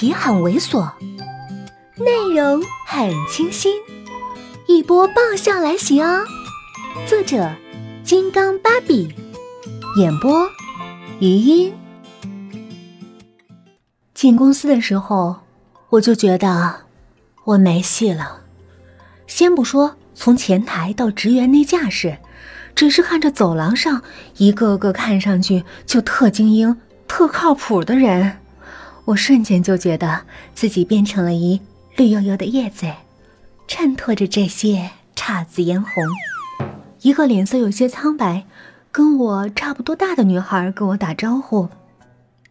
题很猥琐，内容很清新，一波爆笑来袭哦！作者：金刚芭比，演播：余音。进公司的时候，我就觉得我没戏了。先不说从前台到职员那架势，只是看着走廊上一个个看上去就特精英、特靠谱的人。我瞬间就觉得自己变成了一绿油油的叶子，衬托着这些姹紫嫣红。一个脸色有些苍白、跟我差不多大的女孩跟我打招呼：“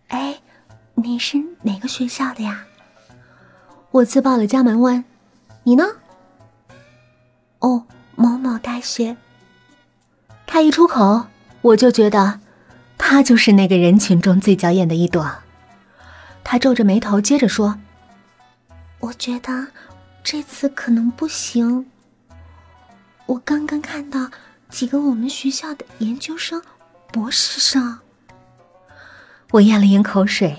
哎，你是哪个学校的呀？”我自报了家门问：“你呢？”“哦，某某大学。”他一出口，我就觉得他就是那个人群中最娇艳的一朵。他皱着眉头，接着说：“我觉得这次可能不行。我刚刚看到几个我们学校的研究生、博士生。”我咽了咽口水，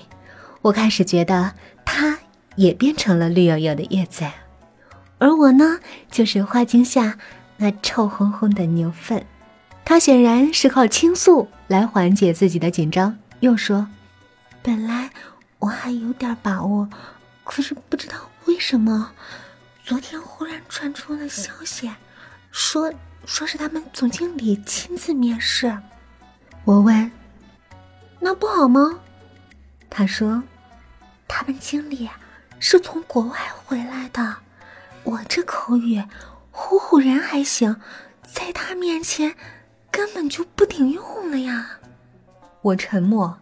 我开始觉得他也变成了绿油油的叶子，而我呢，就是花茎下那臭烘烘的牛粪。他显然是靠倾诉来缓解自己的紧张，又说：“本来……”我还有点把握，可是不知道为什么，昨天忽然传出了消息，说说是他们总经理亲自面试。我问：“那不好吗？”他说：“他们经理是从国外回来的，我这口语唬唬人还行，在他面前根本就不顶用了呀。”我沉默。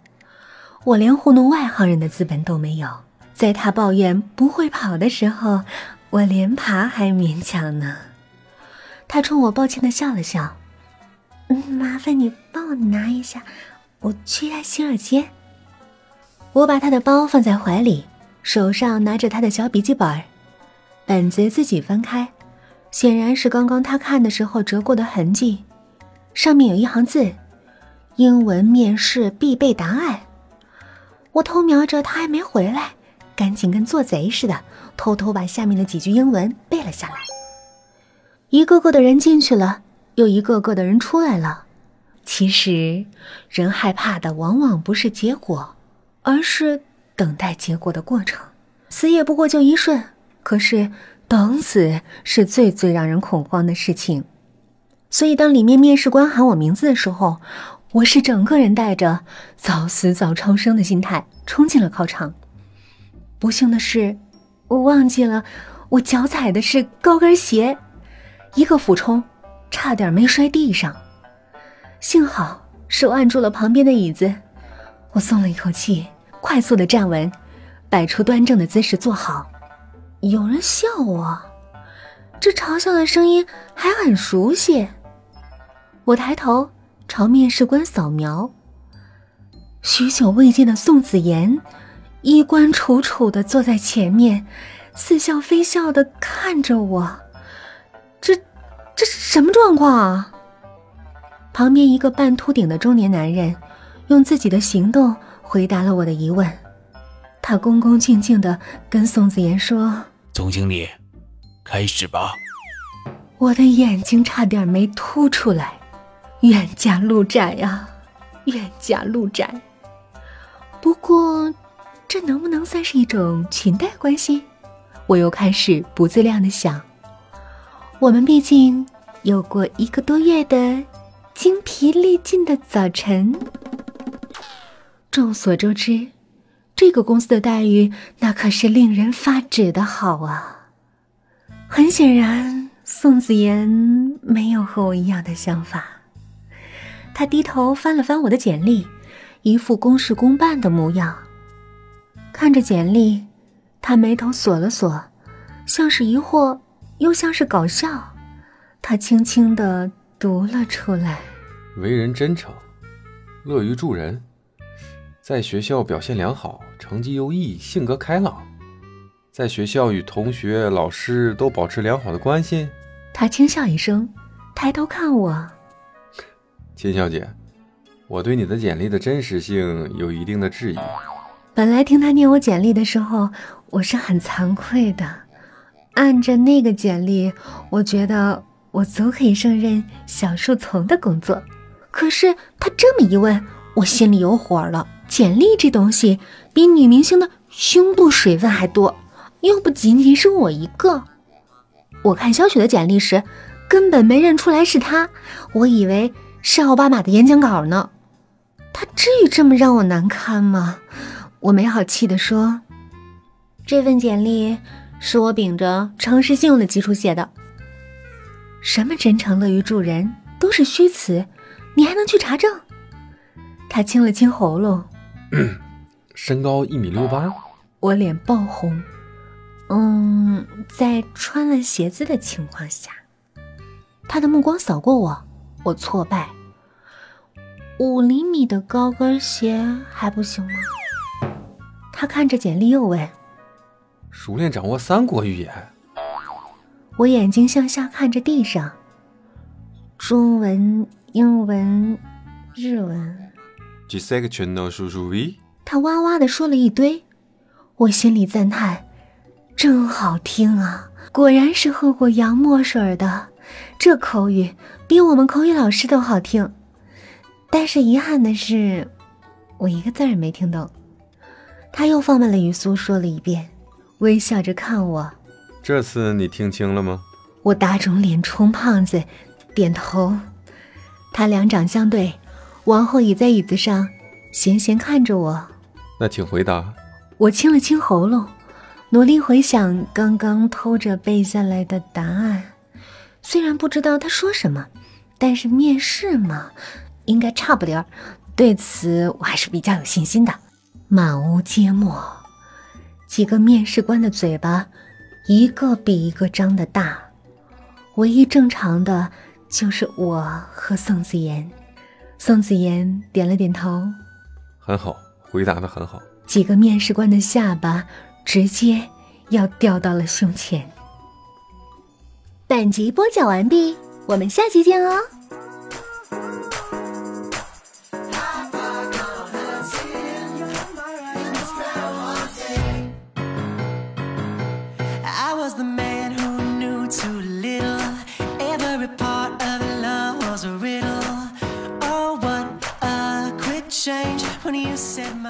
我连糊弄外行人的资本都没有，在他抱怨不会跑的时候，我连爬还勉强呢。他冲我抱歉的笑了笑，嗯，麻烦你帮我拿一下，我去一下洗手间。我把他的包放在怀里，手上拿着他的小笔记本，本子自己翻开，显然是刚刚他看的时候折过的痕迹，上面有一行字：英文面试必备答案。我偷瞄着他还没回来，赶紧跟做贼似的，偷偷把下面的几句英文背了下来。一个个的人进去了，又一个个的人出来了。其实，人害怕的往往不是结果，而是等待结果的过程。死也不过就一瞬，可是等死是最最让人恐慌的事情。所以，当里面面试官喊我名字的时候，我是整个人带着早死早超生的心态冲进了考场。不幸的是，我忘记了我脚踩的是高跟鞋，一个俯冲，差点没摔地上。幸好手按住了旁边的椅子，我松了一口气，快速的站稳，摆出端正的姿势坐好。有人笑我，这嘲笑的声音还很熟悉。我抬头。朝面试官扫描，许久未见的宋子妍，衣冠楚楚的坐在前面，似笑非笑的看着我。这，这什么状况啊？旁边一个半秃顶的中年男人，用自己的行动回答了我的疑问。他恭恭敬敬的跟宋子妍说：“总经理，开始吧。”我的眼睛差点没凸出来。冤家路窄呀，冤家路窄。不过，这能不能算是一种裙带关系？我又开始不自量的想。我们毕竟有过一个多月的精疲力尽的早晨。众所周知，这个公司的待遇那可是令人发指的好啊。很显然，宋子妍没有和我一样的想法。他低头翻了翻我的简历，一副公事公办的模样。看着简历，他眉头锁了锁，像是疑惑，又像是搞笑。他轻轻的读了出来：“为人真诚，乐于助人，在学校表现良好，成绩优异，性格开朗，在学校与同学、老师都保持良好的关系。”他轻笑一声，抬头看我。秦小姐，我对你的简历的真实性有一定的质疑。本来听他念我简历的时候，我是很惭愧的。按着那个简历，我觉得我足可以胜任小树丛的工作。可是他这么一问，我心里有火了。简历这东西比女明星的胸部水分还多，又不仅仅是我一个。我看肖雪的简历时，根本没认出来是她，我以为是奥巴马的演讲稿呢。他至于这么让我难堪吗？我没好气地说：“这份简历是我秉着诚实信用的基础写的，什么真诚、乐于助人都是虚词，你还能去查证？”他清了清喉咙，身高一米六八，我脸爆红。嗯，在穿了鞋子的情况下，他的目光扫过我，我挫败。五厘米的高跟鞋还不行吗？他看着简历又问：“熟练掌握三国语言？”我眼睛向下看着地上，中文、英文、日文。他哇哇的说了一堆，我心里赞叹：“真好听啊！果然是喝过洋墨水的，这口语比我们口语老师都好听。”但是遗憾的是，我一个字儿也没听懂。他又放慢了语速说了一遍，微笑着看我。这次你听清了吗？我打肿脸充胖子，点头。他两掌相对。王后倚在椅子上，闲闲看着我。那请回答。我清了清喉咙，努力回想刚刚偷着背下来的答案。虽然不知道他说什么，但是面试嘛，应该差不离儿。对此我还是比较有信心的。满屋皆墨，几个面试官的嘴巴，一个比一个张的大。唯一正常的，就是我和宋子妍。宋子妍点了点头，很好，回答的很好。几个面试官的下巴直接要掉到了胸前。本集播讲完毕，我们下期见哦。change when you said my